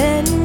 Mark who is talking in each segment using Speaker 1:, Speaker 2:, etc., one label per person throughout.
Speaker 1: descending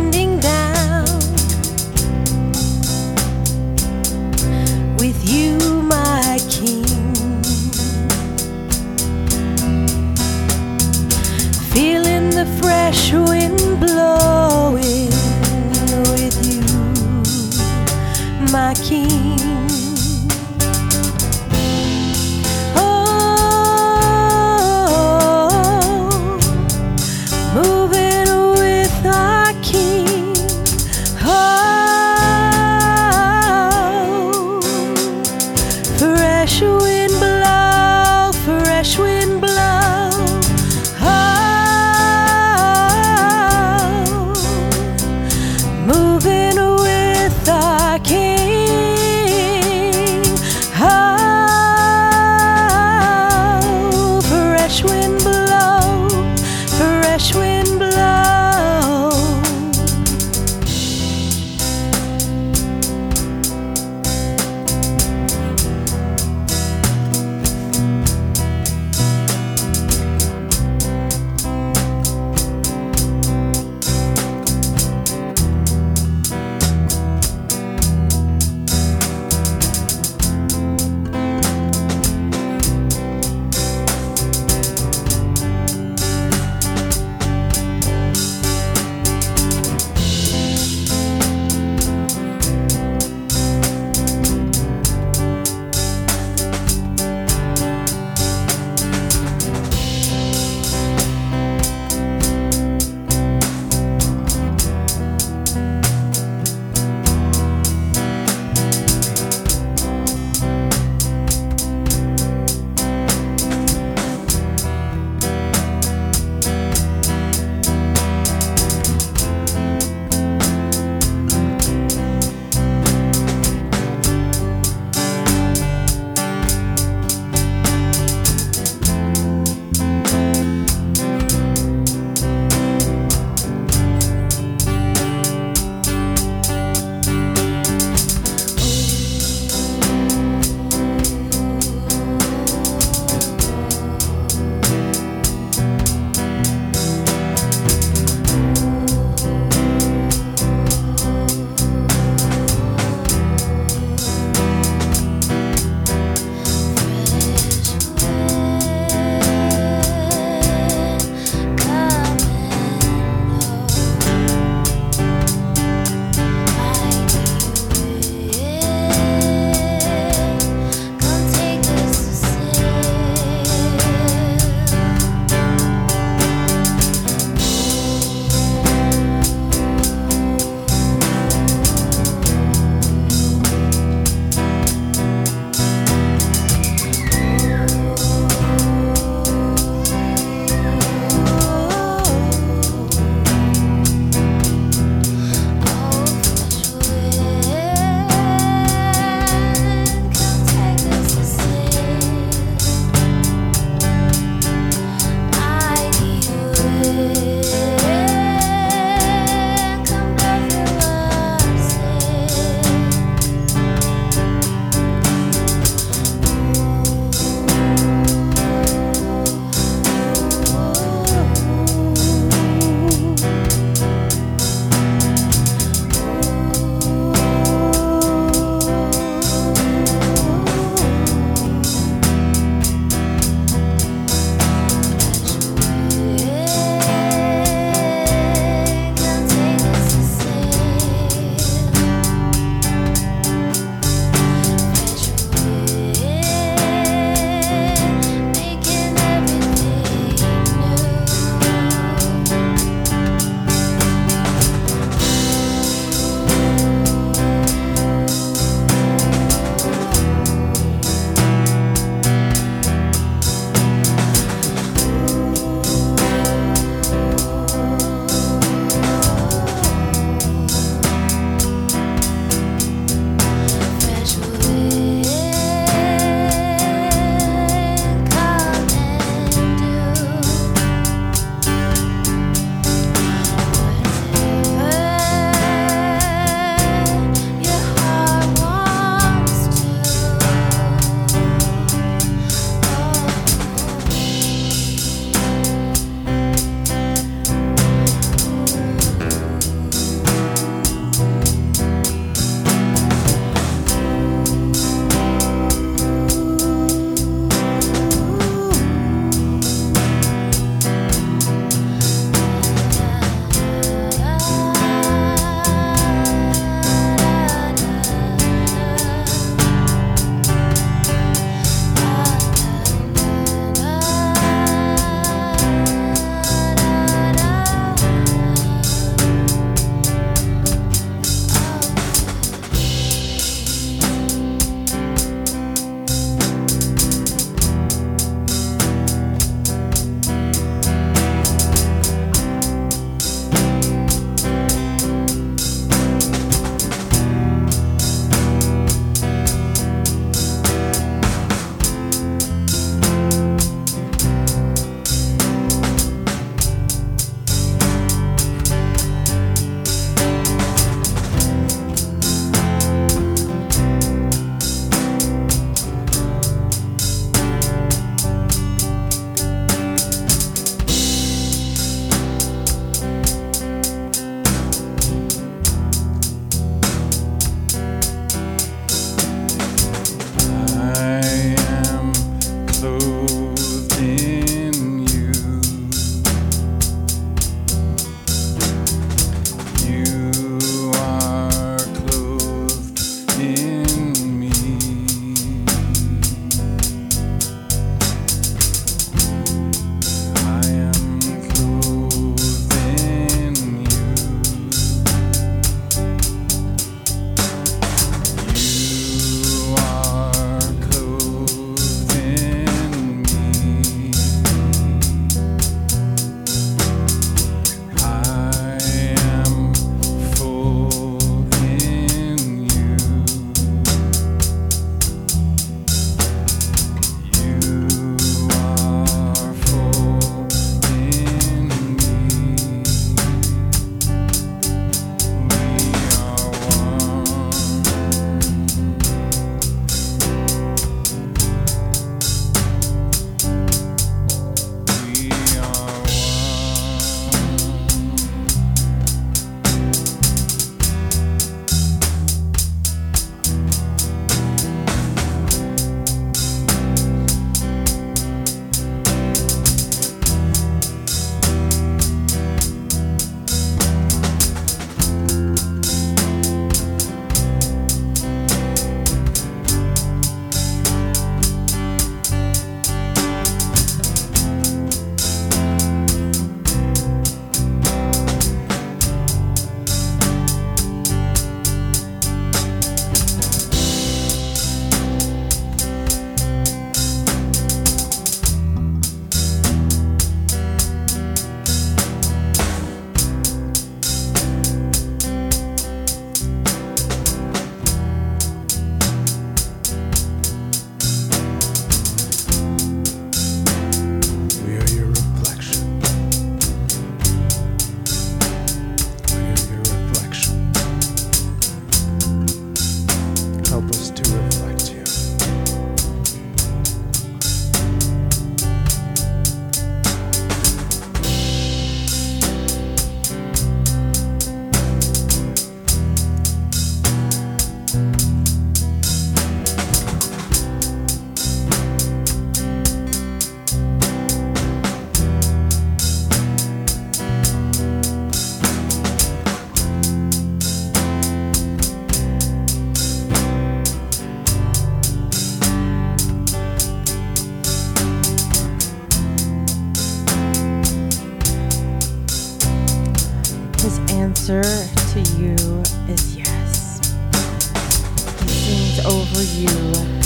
Speaker 2: over you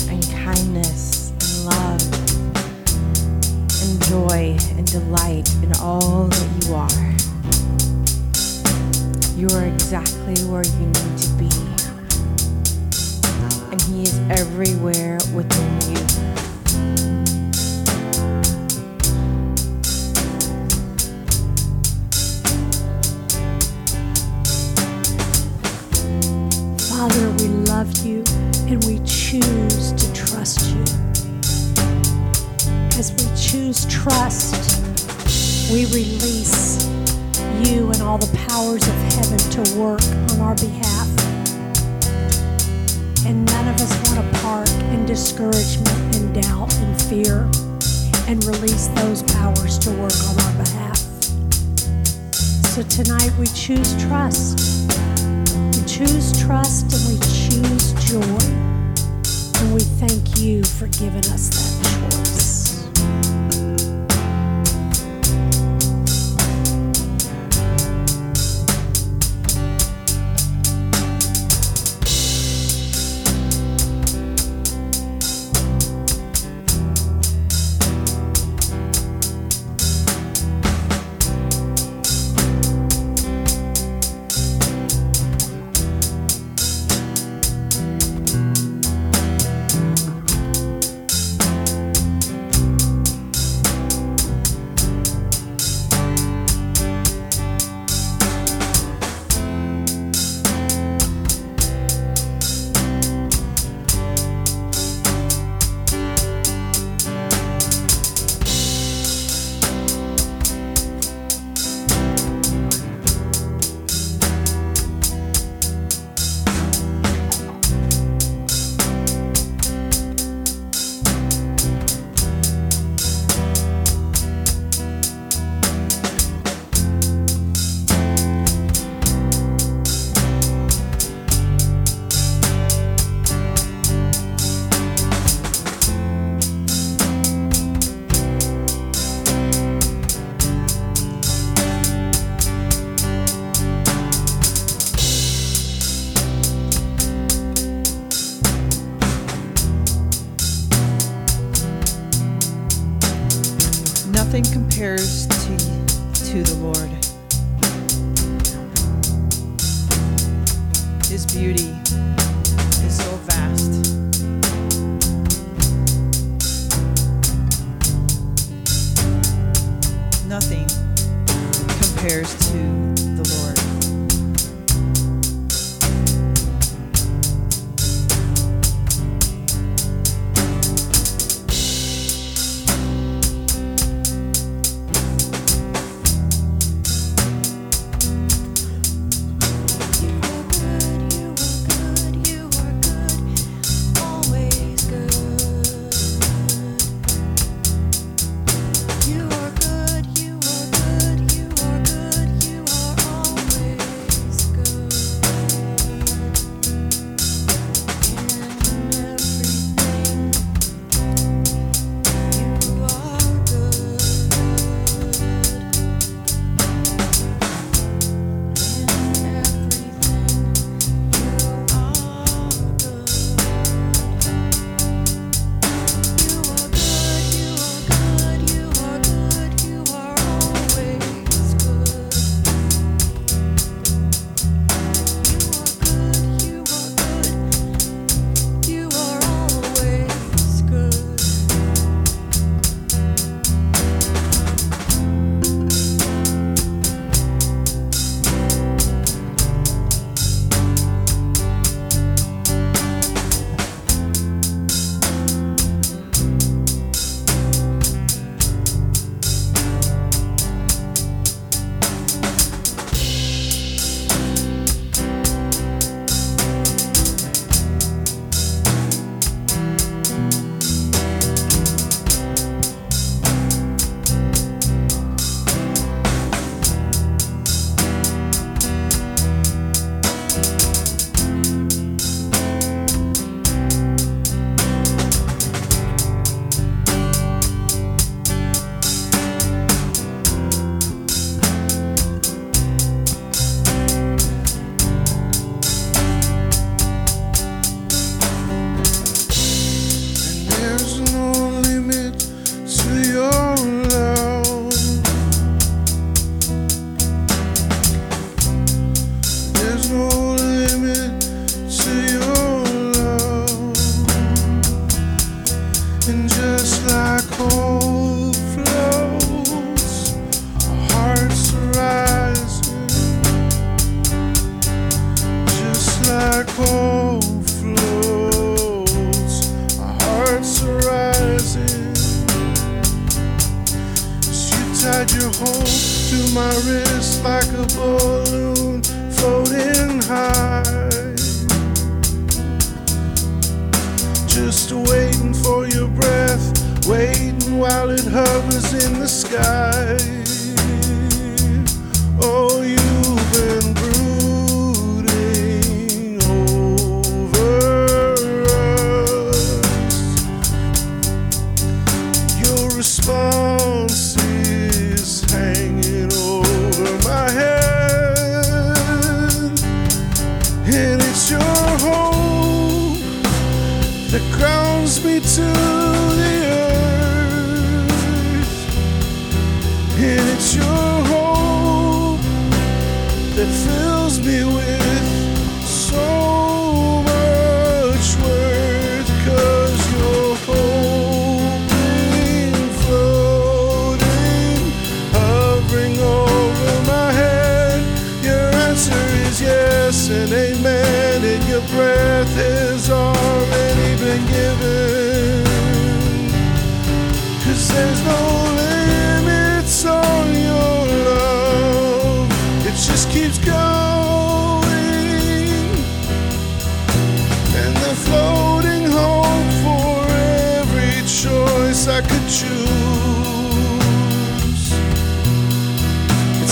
Speaker 2: in kindness and love and joy and delight in all that you are. You are exactly where you need to be. And He is everywhere within
Speaker 3: we release you and all the powers of heaven to work on our behalf. And none of us want to park in discouragement and doubt and fear and release those powers to work on our behalf. So tonight we choose trust. We choose trust and we choose joy. And we thank you for giving us that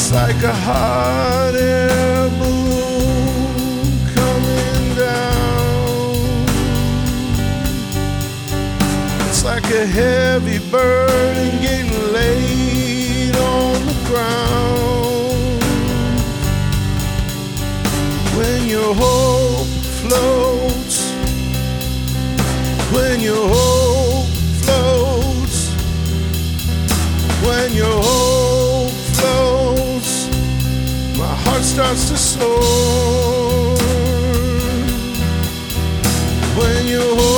Speaker 4: It's like a hot air balloon coming down. It's like a heavy burden getting laid on the ground. When your hope floats, when your hope starts to soar. When your hope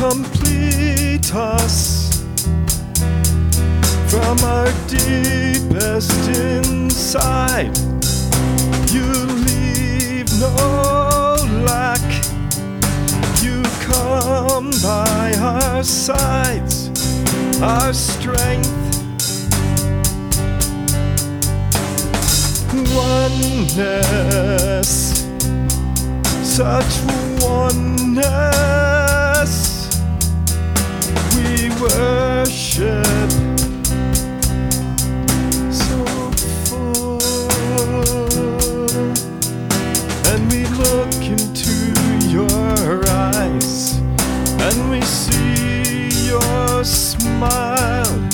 Speaker 4: complete us from our deepest inside. You leave no lack. You come by our sides, our strength. Oneness, such oneness. We worship so full. And we look into your eyes and we see your smile.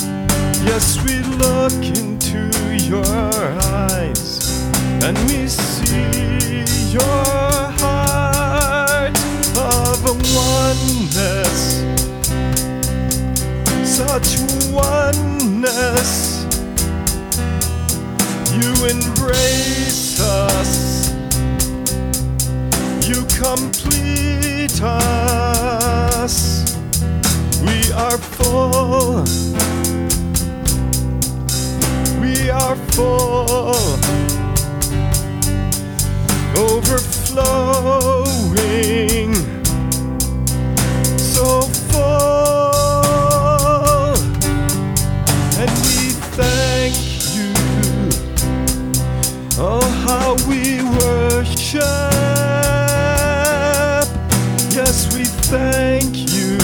Speaker 4: Yes, we look into your eyes and we see your heart of oneness such oneness. You embrace us, you complete us. We are full, we are full, overflowing. worship. Yes, we thank you.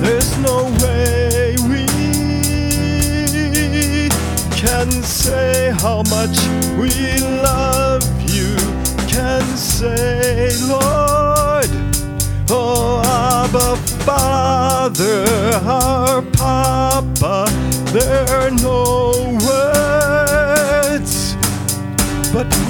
Speaker 4: There's no way we can say how much we love you. Can say, Lord, oh Abba Father, our Papa. There are no words but.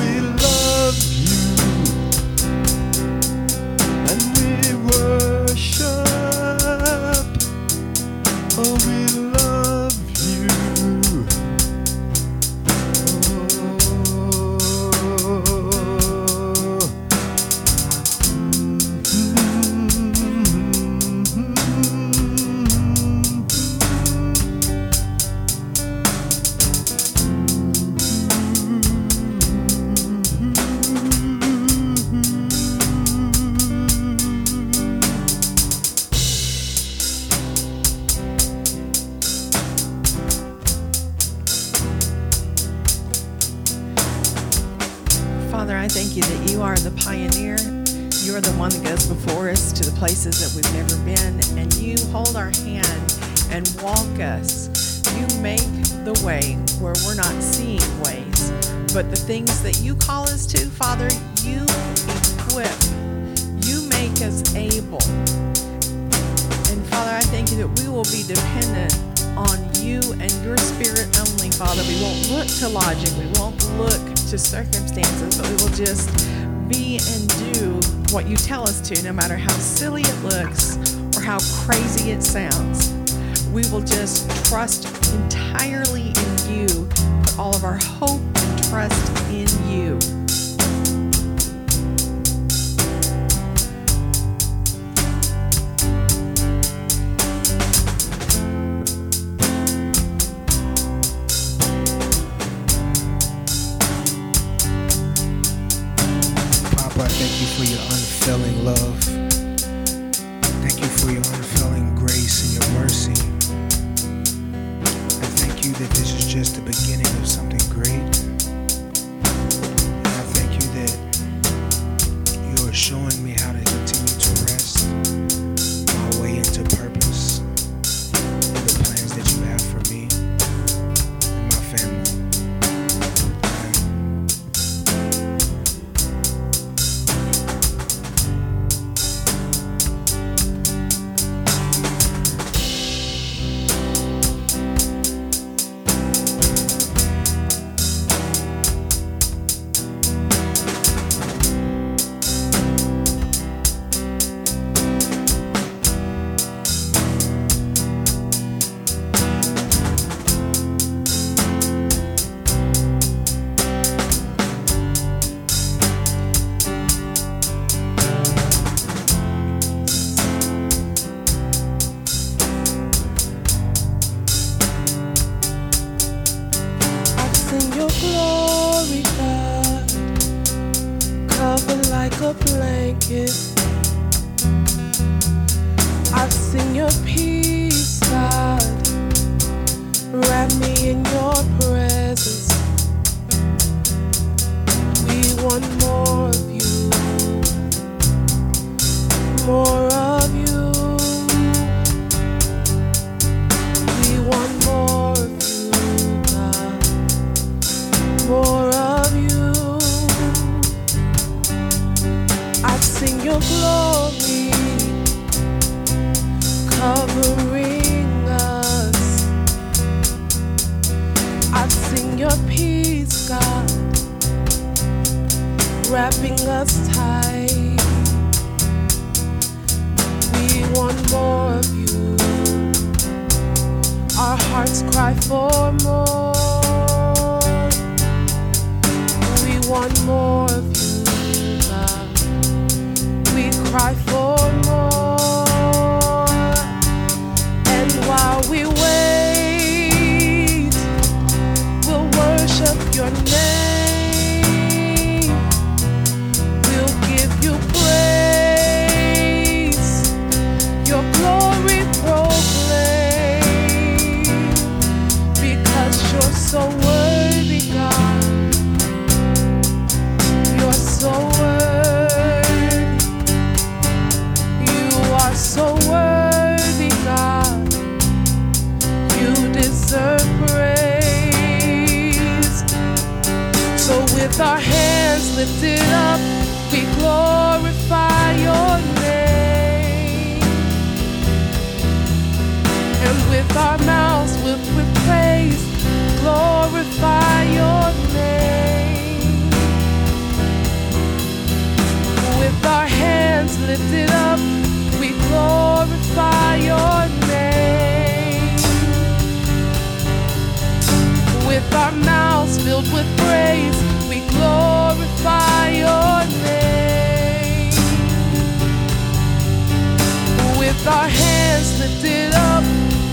Speaker 5: Lifted up,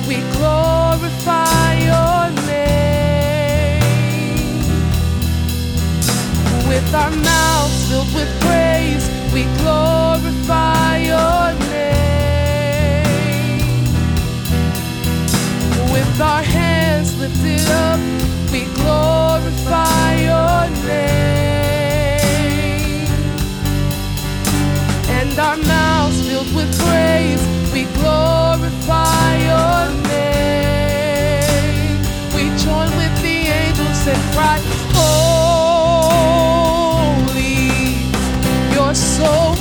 Speaker 5: we glorify your name. With our mouths filled with praise, we glorify your name. With our hands lifted up, we glorify your name. And our mouths filled with praise, we glorify your name. We join with the angels and cry, Holy, you're so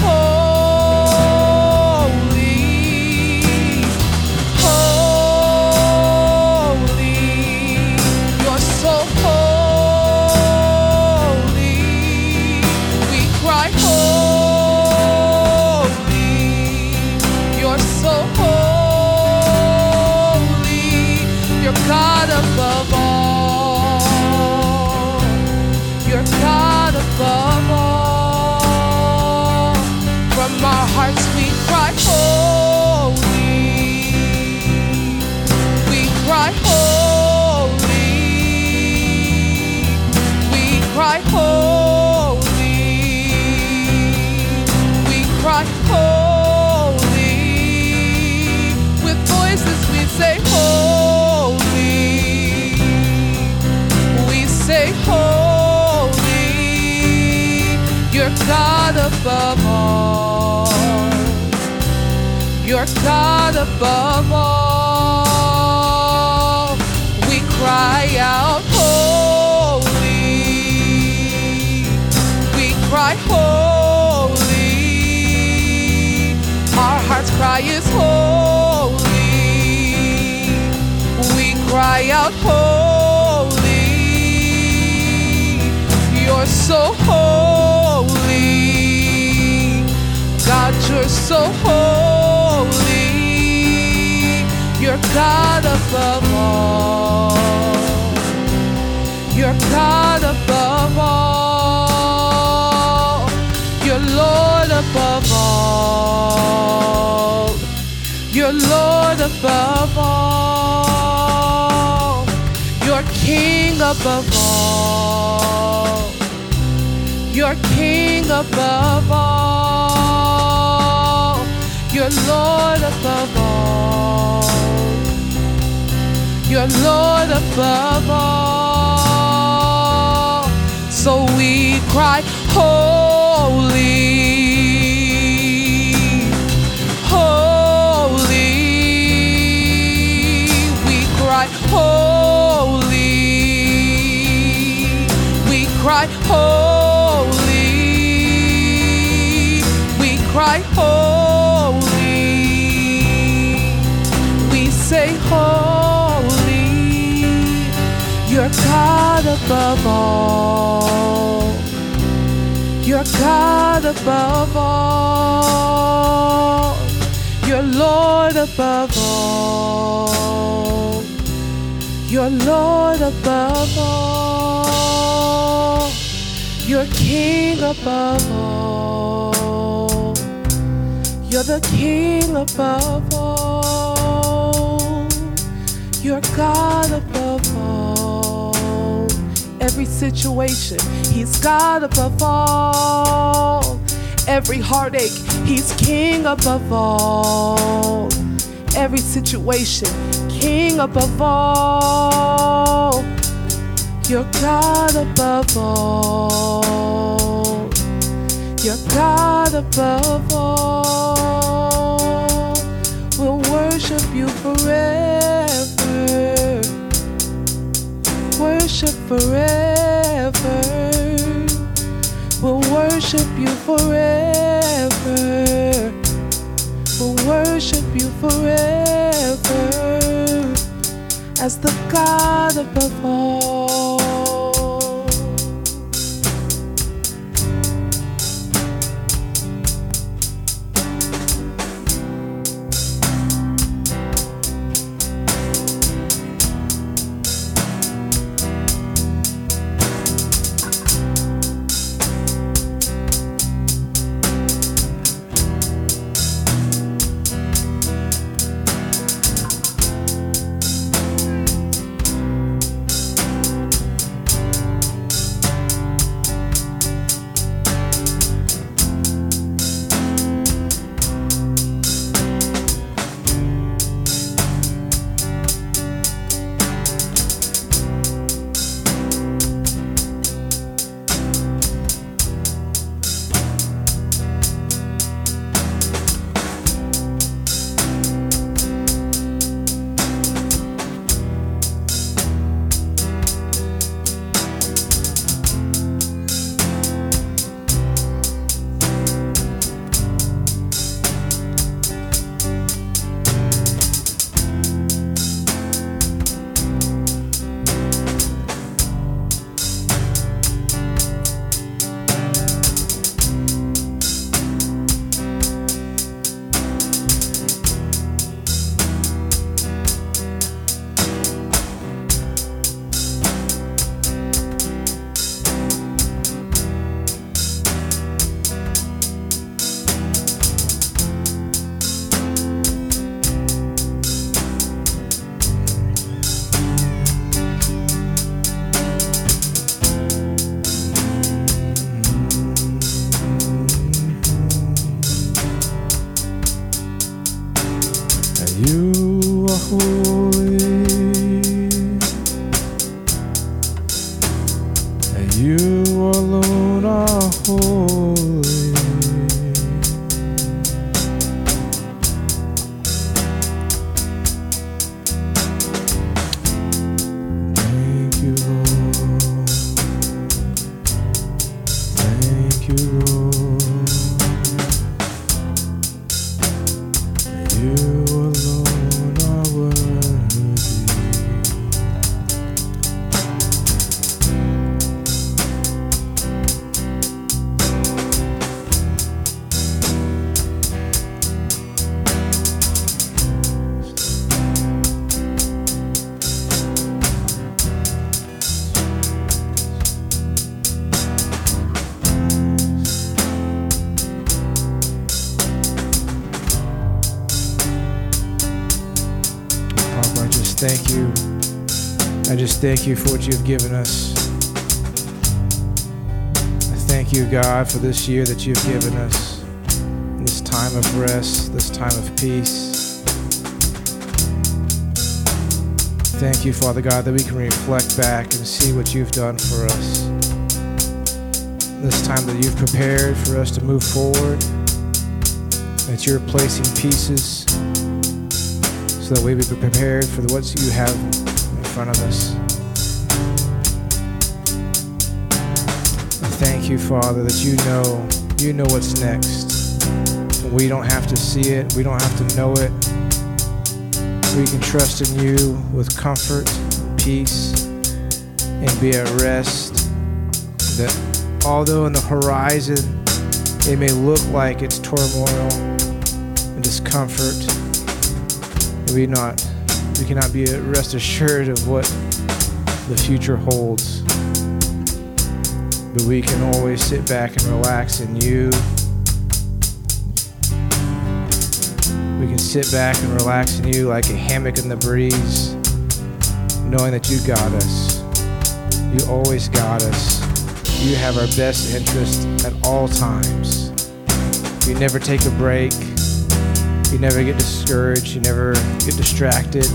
Speaker 5: God above all. We cry out, Holy. We cry, Holy. Our heart's cry is holy. We cry out, Holy. You're so holy. God, you're so holy. God above all. You're God above all. You're Lord above all. You're Lord above all. You're King above all. You're King above all. You're Lord above all. You're Lord above all. So we cry, Holy, Holy. We cry, Holy. We cry, Holy. God above all. You're God above all. You're Lord above all. You're Lord above all. You're king above all. You're the king above all. You're God above. Every situation, He's God above all. Every heartache, He's king above all. Every situation, king above all. You're God above all. You're God above all. We'll worship you forever. Forever. We'll worship you forever. We'll worship you forever as the God above all.
Speaker 6: Thank you for what you've given us. I thank you, God, for this year that you've given us, this time of rest, this time of peace. Thank you, Father God, that we can reflect back and see what you've done for us. This time that you've prepared for us to move forward, that you're placing pieces so that we be prepared for what you have in front of us. Thank you, Father, that you know you know what's next. We don't have to see it. We don't have to know it. We can trust in you with comfort, peace, and be at rest. That although in the horizon it may look like it's turmoil and discomfort, we not we cannot be at rest assured of what the future holds.
Speaker 4: But we can always sit back and relax in you. We can sit back and relax in you like a hammock in the breeze, knowing that you got us. You always got us. You have our best interest at all times. You never take a break. You never get discouraged. You never get distracted.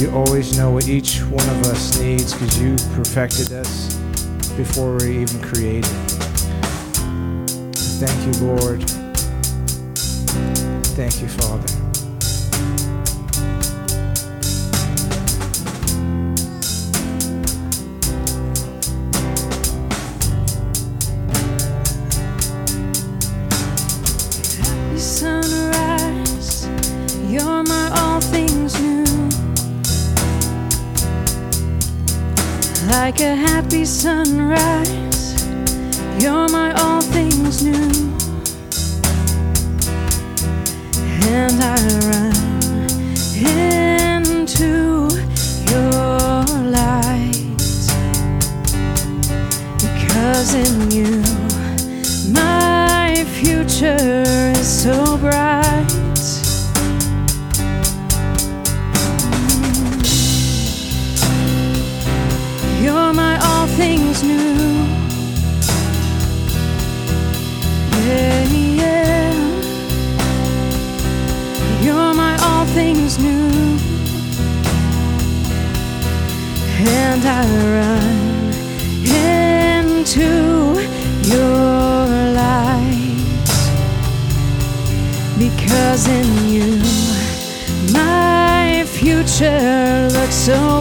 Speaker 4: You always know what each one of us needs because you perfected us before we were even created. Thank you, Lord. Thank you, Father.
Speaker 1: Like a happy sunrise, you're my all things new. And I run into your light because in you my future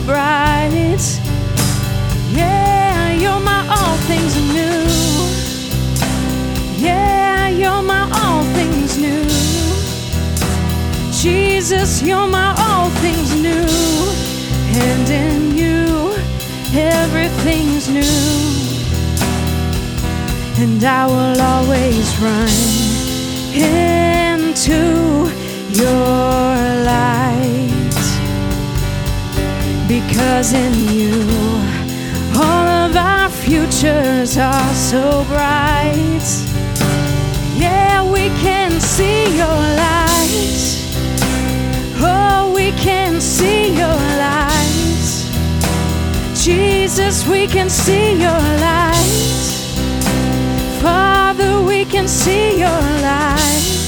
Speaker 1: bright. Yeah, you're my all things new. Yeah, you're my all things new. Jesus, you're my all things new. And in you, everything's new. And I will always run into your Because in you, all of our futures are so bright. Yeah, we can see your light. Oh, we can see your light. Jesus, we can see your light. Father, we can see your light.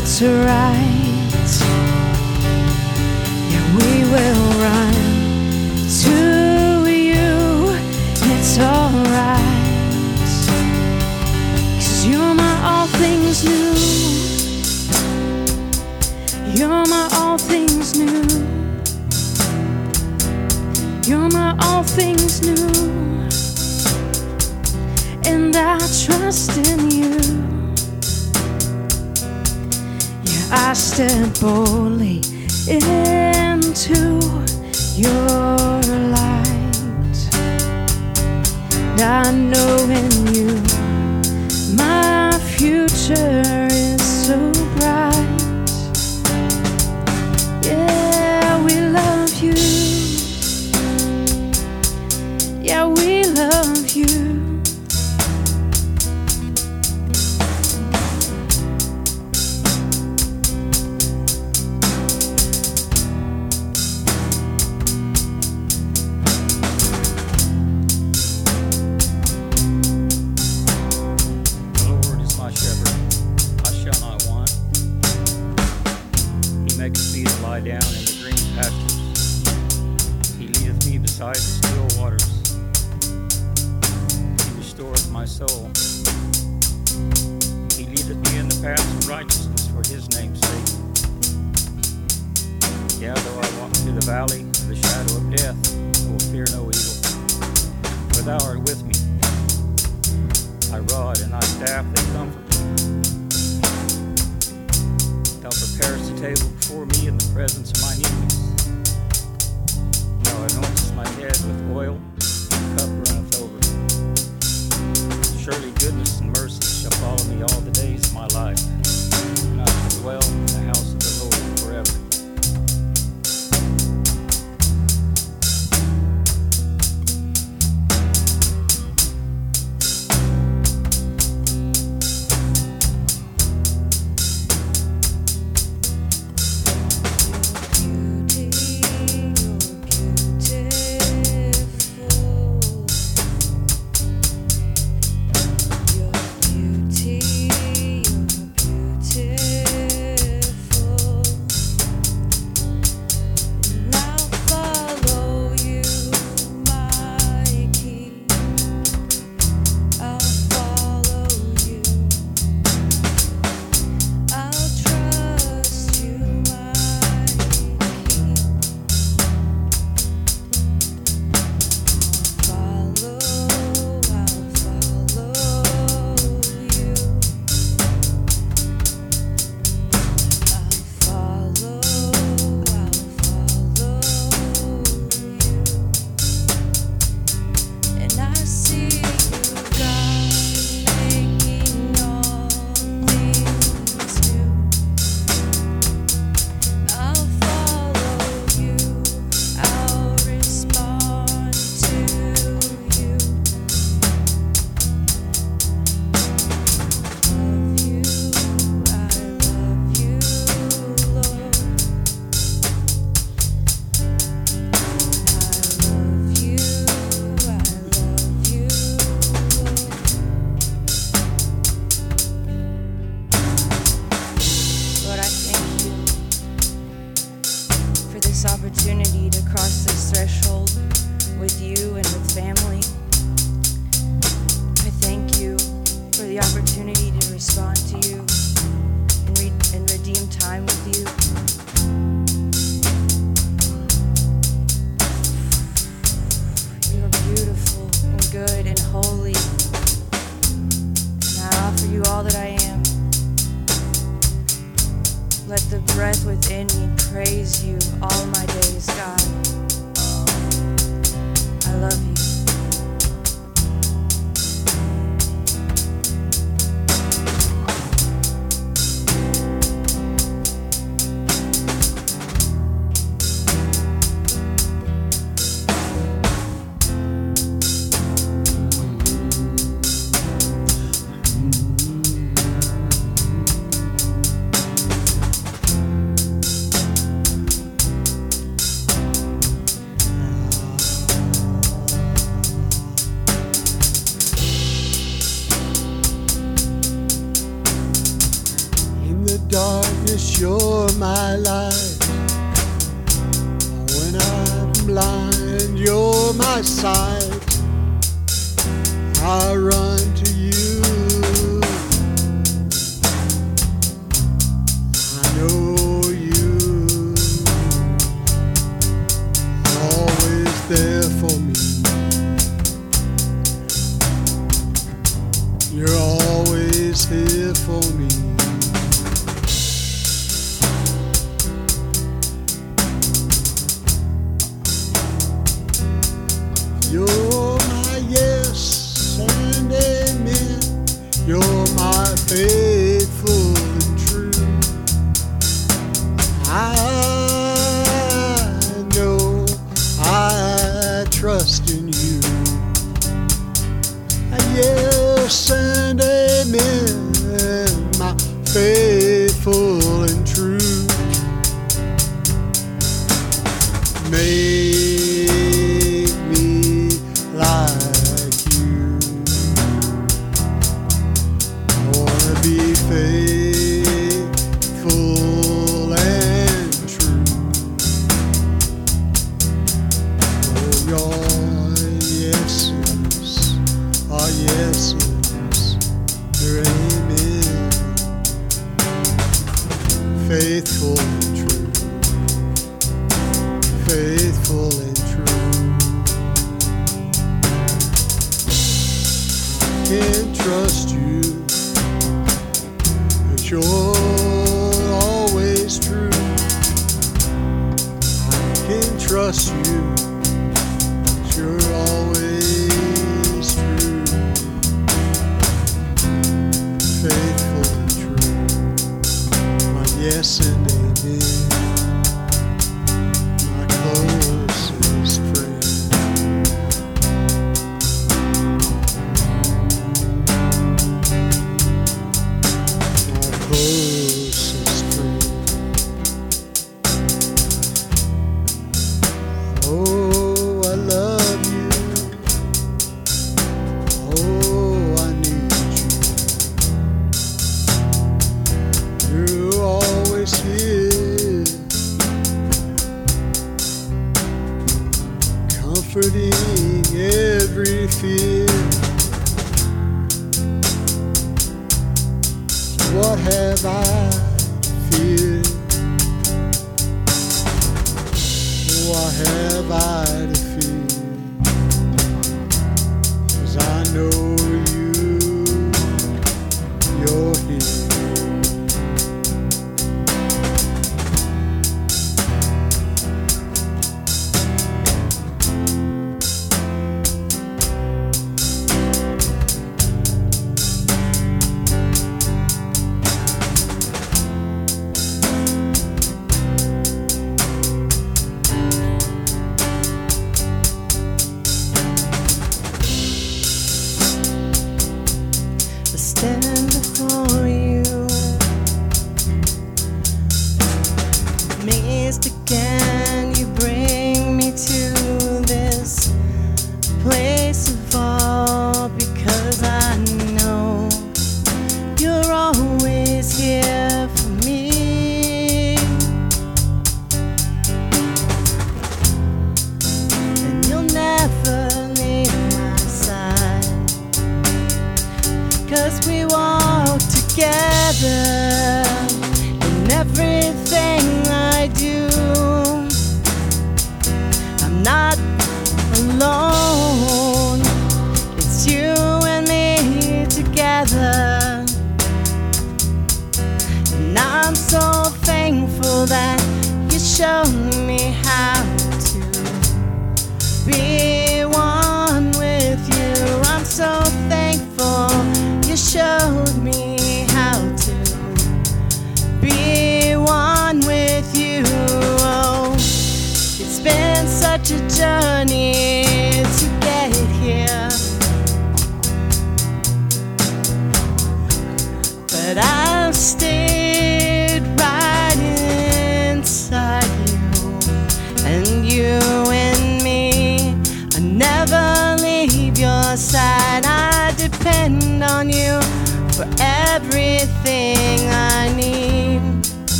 Speaker 1: What's right. Yeah, we will run to you. It's alright. Cause you're my all things new. You're my all things new. You're my all things new. And I trust in you. I step boldly into your light. And I know in you my future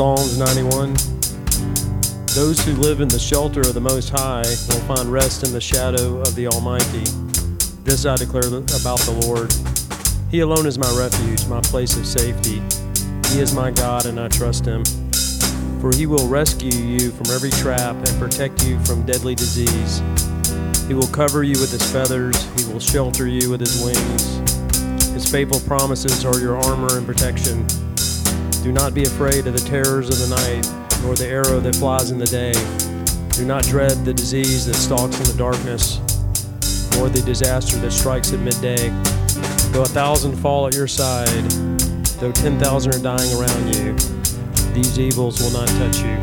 Speaker 7: Psalms 91 Those who live in the shelter of the Most High will find rest in the shadow of the Almighty. This I declare about the Lord. He alone is my refuge, my place of safety. He is my God, and I trust him. For he will rescue you from every trap and protect you from deadly disease. He will cover you with his feathers, he will shelter you with his wings. His faithful promises are your armor and protection. Do not be afraid of the terrors of the night, nor the arrow that flies in the day. Do not dread the disease that stalks in the darkness, nor the disaster that strikes at midday. Though a thousand fall at your side, though ten thousand are dying around you, these evils will not touch you.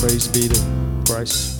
Speaker 7: Praise be to Christ.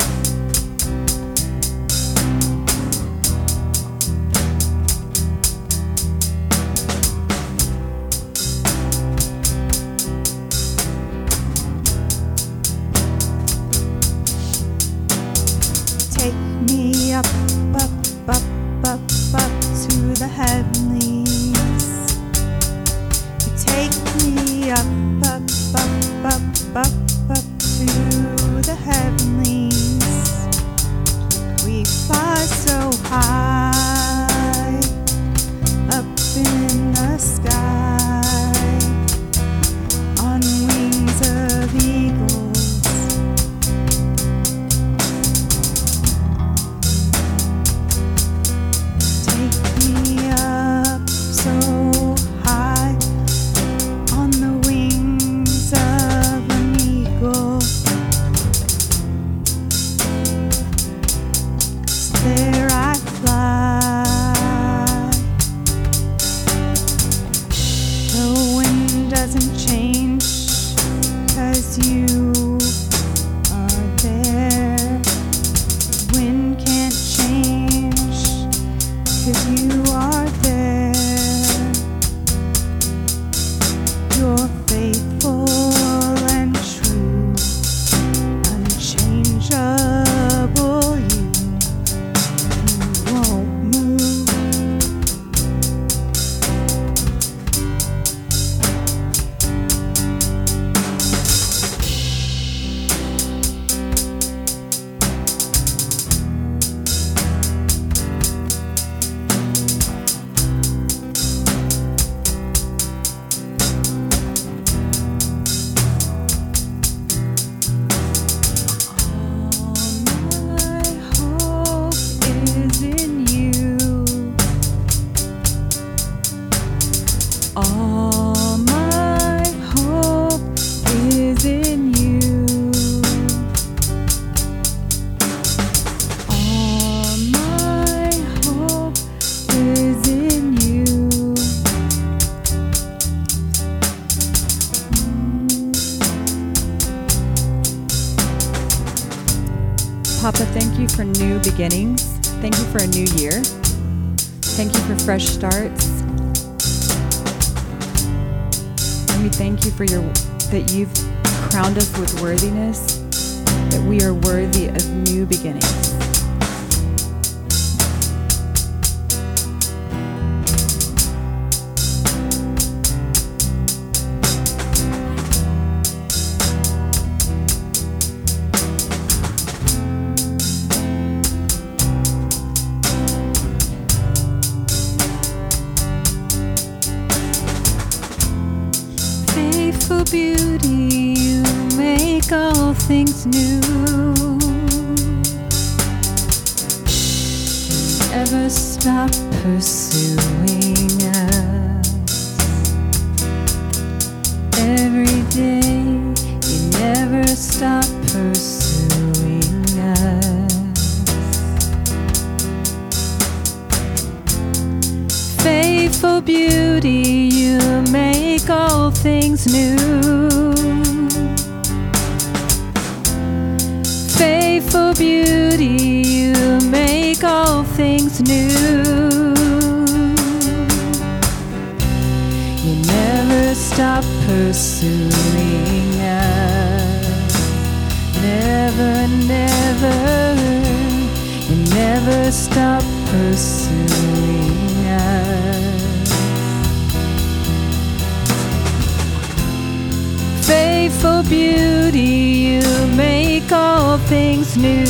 Speaker 8: Faithful
Speaker 1: beauty, you make all things new.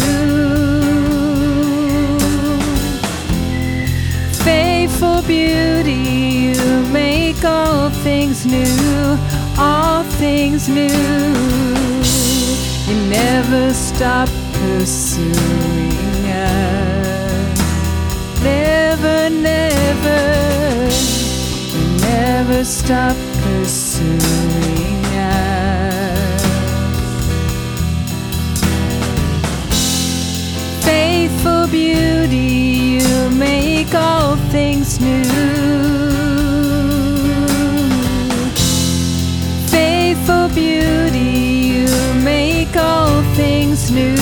Speaker 1: Faithful beauty, you make all things new, all things new. You never stop pursuing us. Never, never, you never stop beauty, you make all things new. Faithful beauty, you make all things new.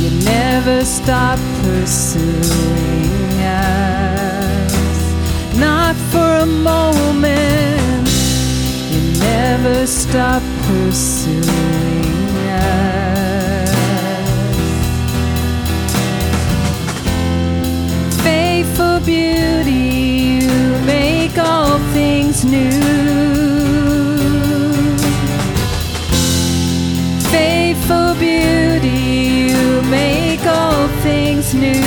Speaker 1: You never stop pursuing us, not for a moment. You never stop pursuing beauty, you make all things new. Faithful beauty, you make all things new.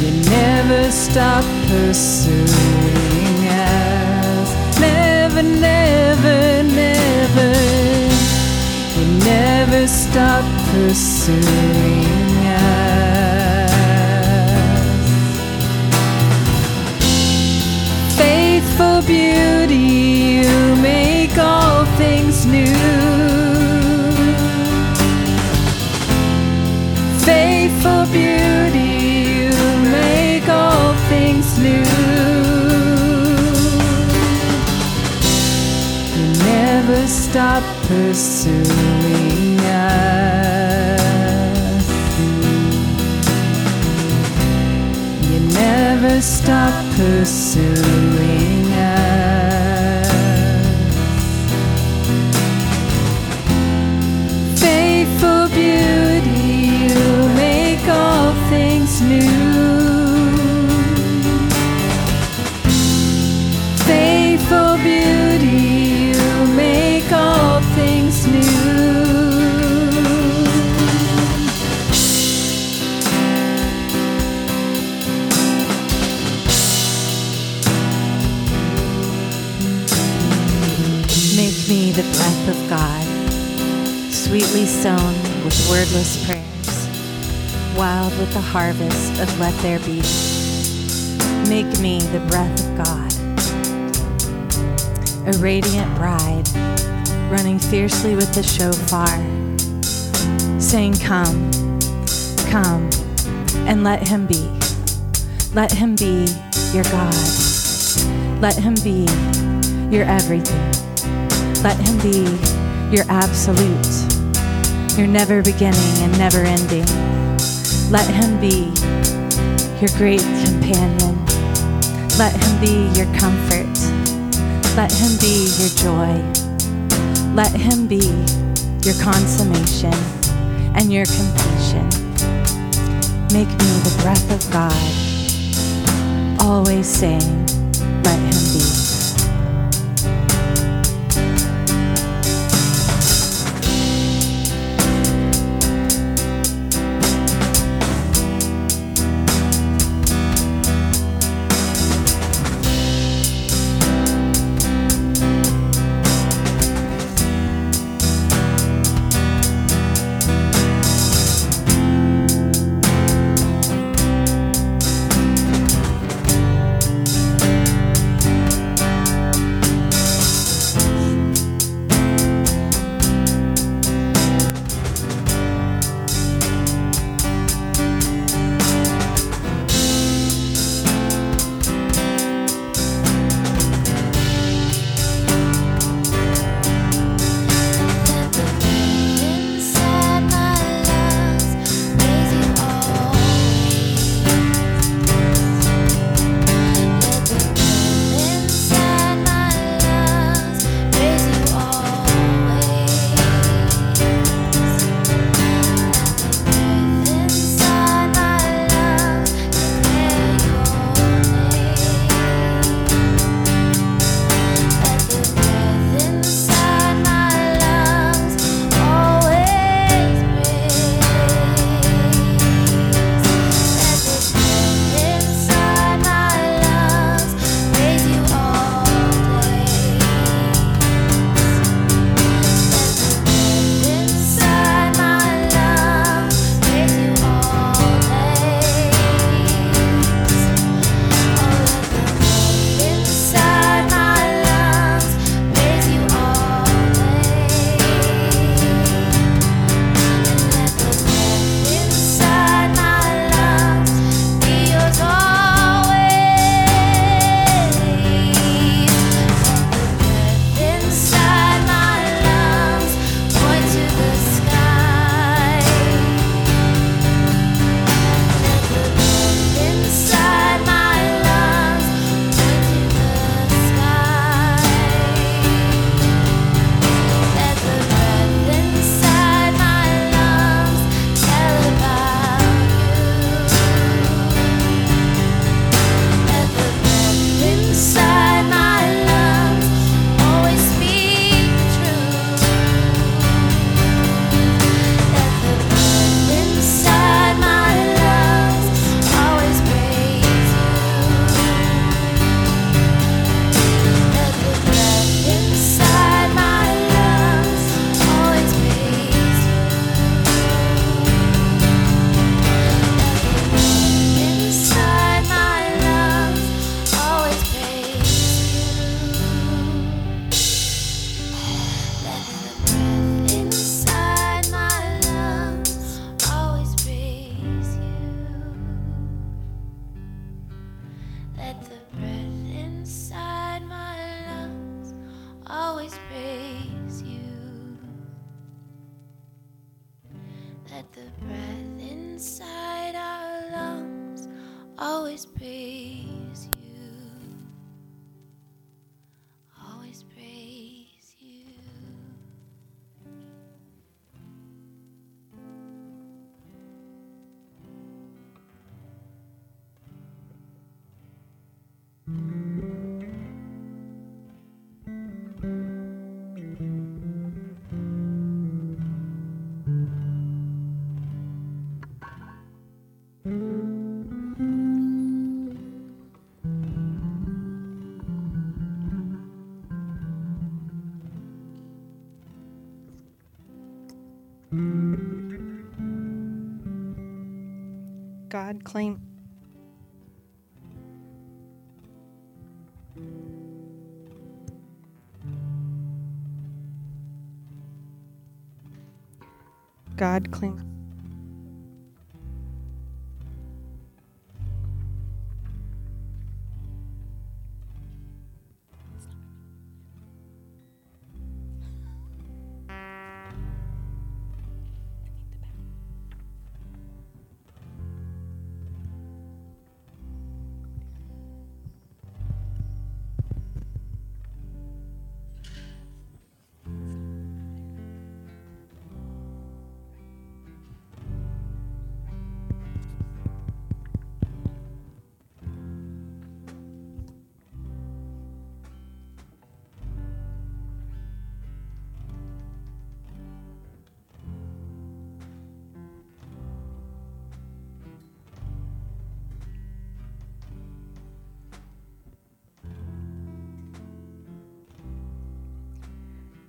Speaker 1: You never stop pursuing us. Never, never, never. You never stop pursuing beauty, you make all things new. Faithful beauty, you make all things new. You never stop pursuing us. You never stop pursuing
Speaker 2: sown with wordless prayers, wild with the harvest of let there be. Make me the breath of God, a radiant bride, running fiercely with the shofar, saying, Come, come, and let him be. Let him be your God. Let him be your everything.
Speaker 9: Let Him be your absolute, your never beginning and never ending. Let Him be your great companion. Let Him be your comfort. Let Him be your joy. Let Him be your consummation and your completion. Make me the breath of God, always saying, Let Him be.
Speaker 10: Let the breath inside our lungs always praise
Speaker 11: claim. God claim.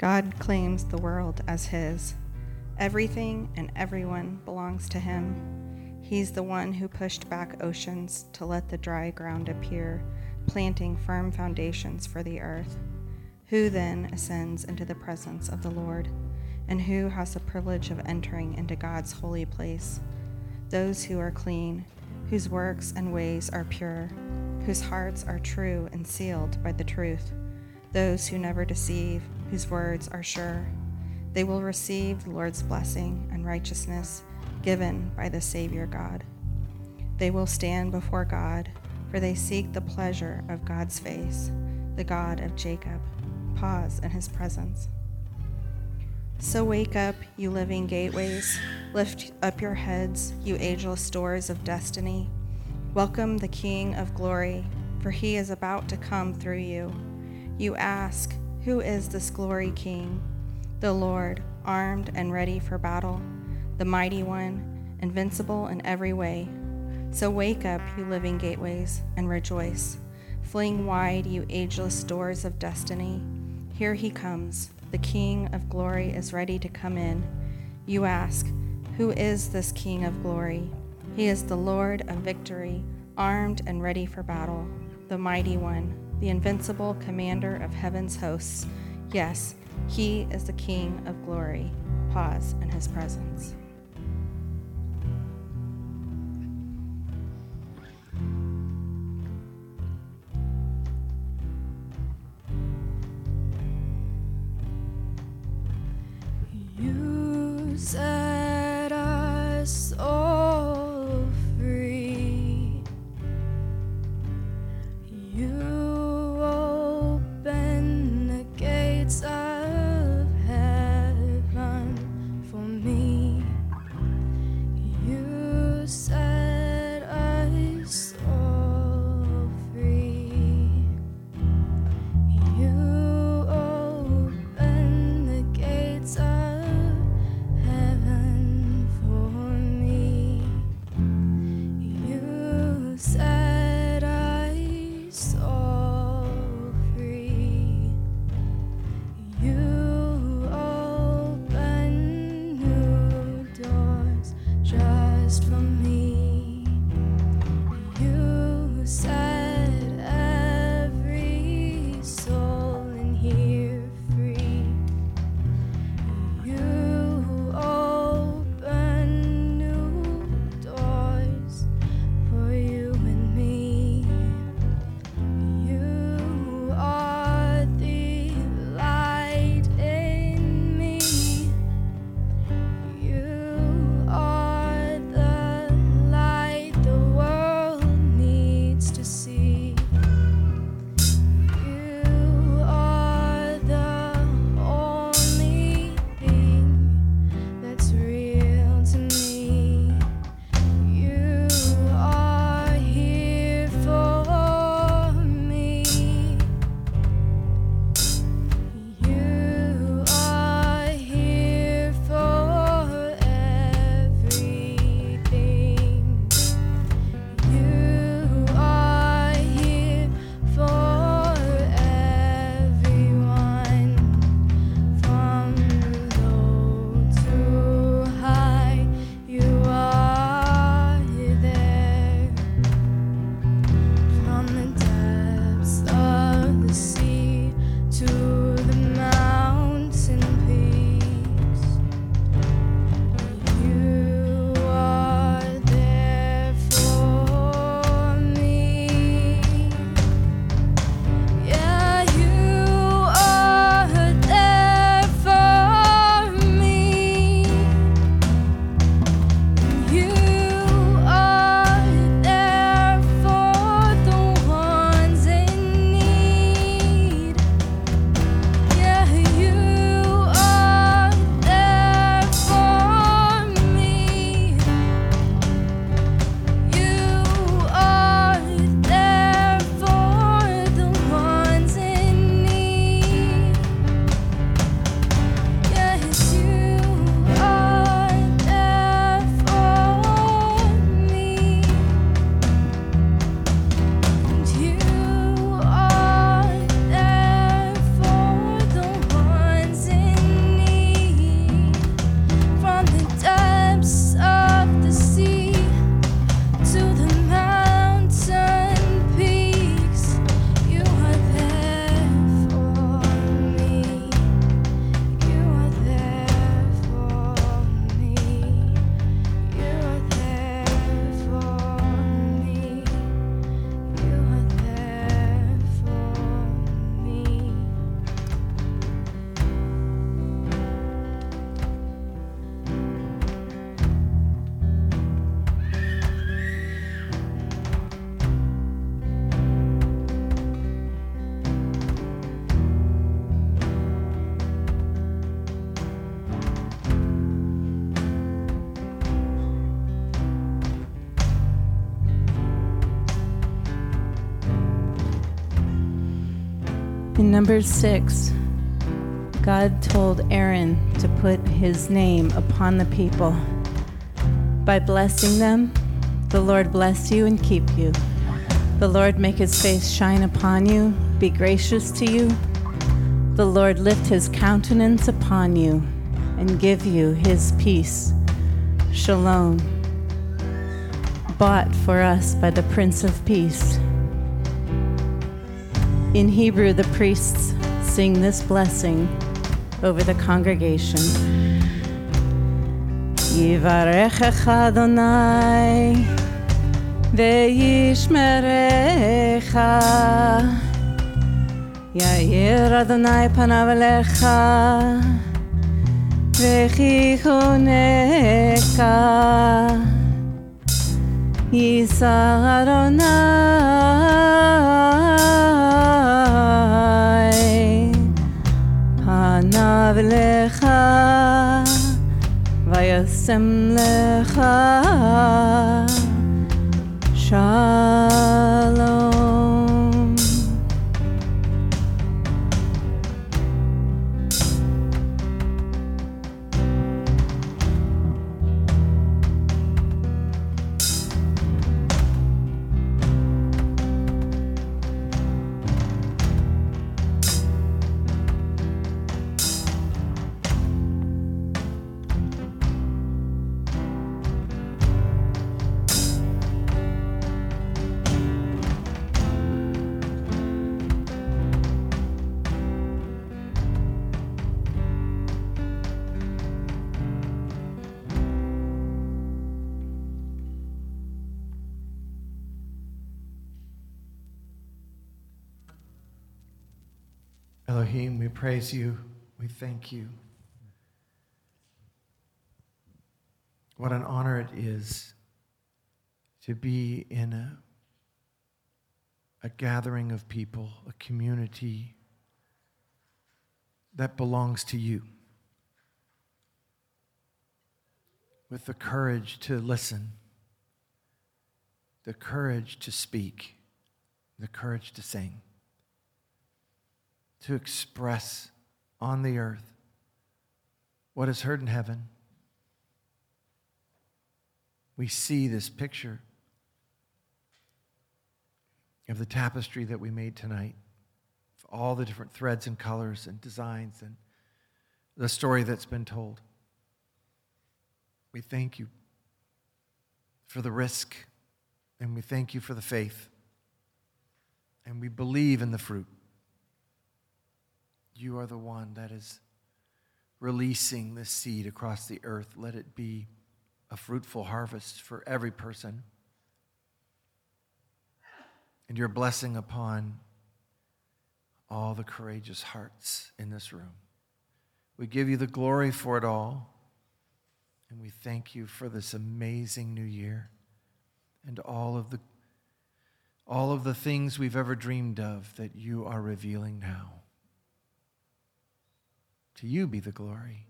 Speaker 11: God claims the world as his. Everything and everyone belongs to him. He's the one who pushed back oceans to let the dry ground appear, planting firm foundations for the earth. Who then ascends into the presence of the Lord? And who has the privilege of entering into God's holy place? Those who are clean, whose works and ways are pure, whose hearts are true and sealed by the truth. Those who never deceive, whose words are sure. They will receive the Lord's blessing and righteousness given by the Savior God. They will stand before God, for they seek the pleasure of God's face, the God of Jacob. Pause in his presence. So wake up, you living gateways. Lift up your heads, you ageless doors of destiny. Welcome the King of glory, for he is about to come through you. You ask, Who is this glory King? The Lord, armed and ready for battle, the mighty one, invincible in every way. So wake up, you living gateways, and rejoice. Fling wide, you ageless doors of destiny. Here he comes. The King of glory is ready to come in. You ask, Who is this King of glory? He is the Lord of victory, armed and ready for battle, the mighty one, the invincible commander of heaven's hosts. Yes, he is the King of glory. Pause in his presence.
Speaker 12: Number six, God told Aaron to put his name upon the people. By blessing them, the Lord bless you and keep you. The Lord make his face shine upon you, be gracious to you. The Lord lift his countenance upon you and give you his peace. Shalom. Bought for us by the Prince of Peace. In Hebrew, the priests sing this blessing over the congregation. Yivarechecha Adonai ve'yishmerecha Yair Adonai panav elecha ve'chichoneka Yisa Adonai panav elecha vayasem lecha
Speaker 13: Elohim, we praise you. We thank you. What an honor it is to be in a, a gathering of people, a community that belongs to you. With the courage to listen, the courage to speak, the courage to sing to express on the earth what is heard in heaven. We see this picture of the tapestry that we made tonight, all the different threads and colors and designs and the story that's been told. We thank you for the risk and we thank you for the faith and we believe in the fruit. You are the one that is releasing this seed across the earth. Let it be a fruitful harvest for every person. And your blessing upon all the courageous hearts in this room. We give you the glory for it all. And we thank you for this amazing new year and all of the all of the things we've ever dreamed of that you are revealing now. To you be the glory.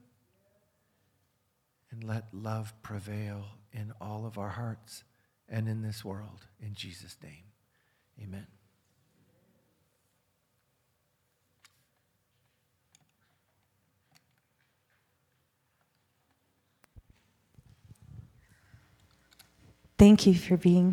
Speaker 13: And let love prevail in all of our hearts and in this world. In Jesus' name, amen.
Speaker 12: Thank you for being